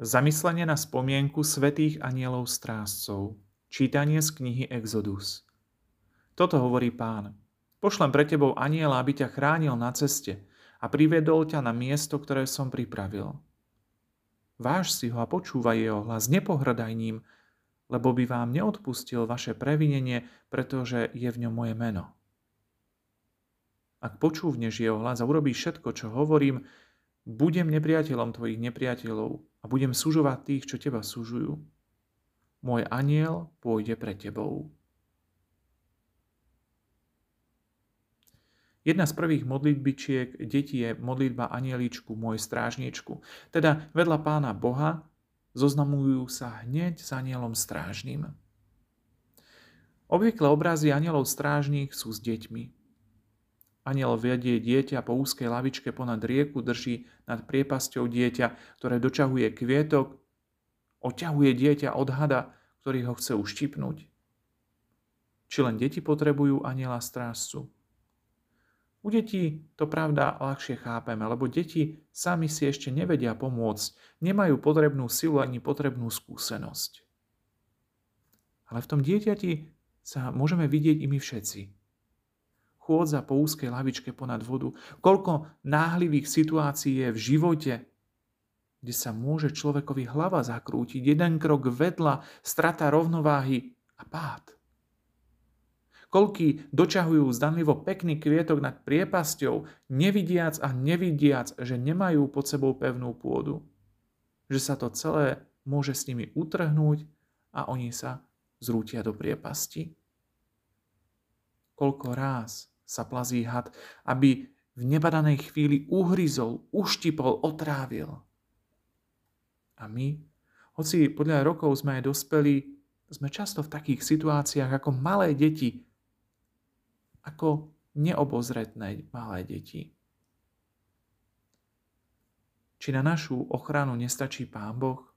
Zamyslenie na spomienku svetých anielov strážcov. Čítanie z knihy Exodus. Toto hovorí pán. Pošlem pre tebou aniela, aby ťa chránil na ceste a privedol ťa na miesto, ktoré som pripravil. Váž si ho a počúvaj jeho hlas, nepohrdaj lebo by vám neodpustil vaše previnenie, pretože je v ňom moje meno. Ak počúvneš jeho hlas a urobíš všetko, čo hovorím, budem nepriateľom tvojich nepriateľov a budem sužovať tých, čo teba sužujú. Môj aniel pôjde pre tebou. Jedna z prvých modlitbičiek detí je modlitba anieličku, môj strážničku. Teda vedľa pána Boha zoznamujú sa hneď s anielom strážnym. Obvykle obrazy anielov strážnych sú s deťmi. Aniel vedie dieťa po úzkej lavičke ponad rieku, drží nad priepasťou dieťa, ktoré dočahuje kvietok, oťahuje dieťa od hada, ktorý ho chce uštipnúť. Či len deti potrebujú aniela strážcu? U detí to pravda ľahšie chápeme, lebo deti sami si ešte nevedia pomôcť, nemajú potrebnú silu ani potrebnú skúsenosť. Ale v tom dieťati sa môžeme vidieť i my všetci chôdza po úzkej lavičke ponad vodu, koľko náhlivých situácií je v živote, kde sa môže človekovi hlava zakrútiť, jeden krok vedľa, strata rovnováhy a pád. Koľký dočahujú zdanlivo pekný kvietok nad priepasťou, nevidiac a nevidiac, že nemajú pod sebou pevnú pôdu. Že sa to celé môže s nimi utrhnúť a oni sa zrútia do priepasti. Koľko ráz sa plazí had, aby v nebadanej chvíli uhryzol, uštipol, otrávil. A my, hoci podľa rokov sme aj dospeli, sme často v takých situáciách ako malé deti, ako neobozretné malé deti. Či na našu ochranu nestačí Pán Boh?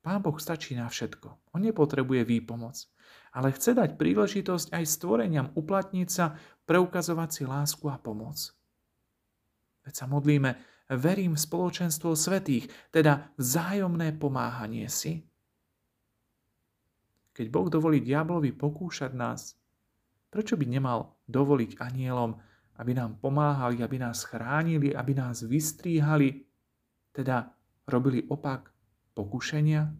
Pán Boh stačí na všetko. On nepotrebuje výpomoc ale chce dať príležitosť aj stvoreniam uplatniť sa, preukazovať si lásku a pomoc. Veď sa modlíme, verím v spoločenstvo svetých, teda vzájomné pomáhanie si. Keď Boh dovolí diablovi pokúšať nás, prečo by nemal dovoliť anielom, aby nám pomáhali, aby nás chránili, aby nás vystríhali, teda robili opak pokušenia?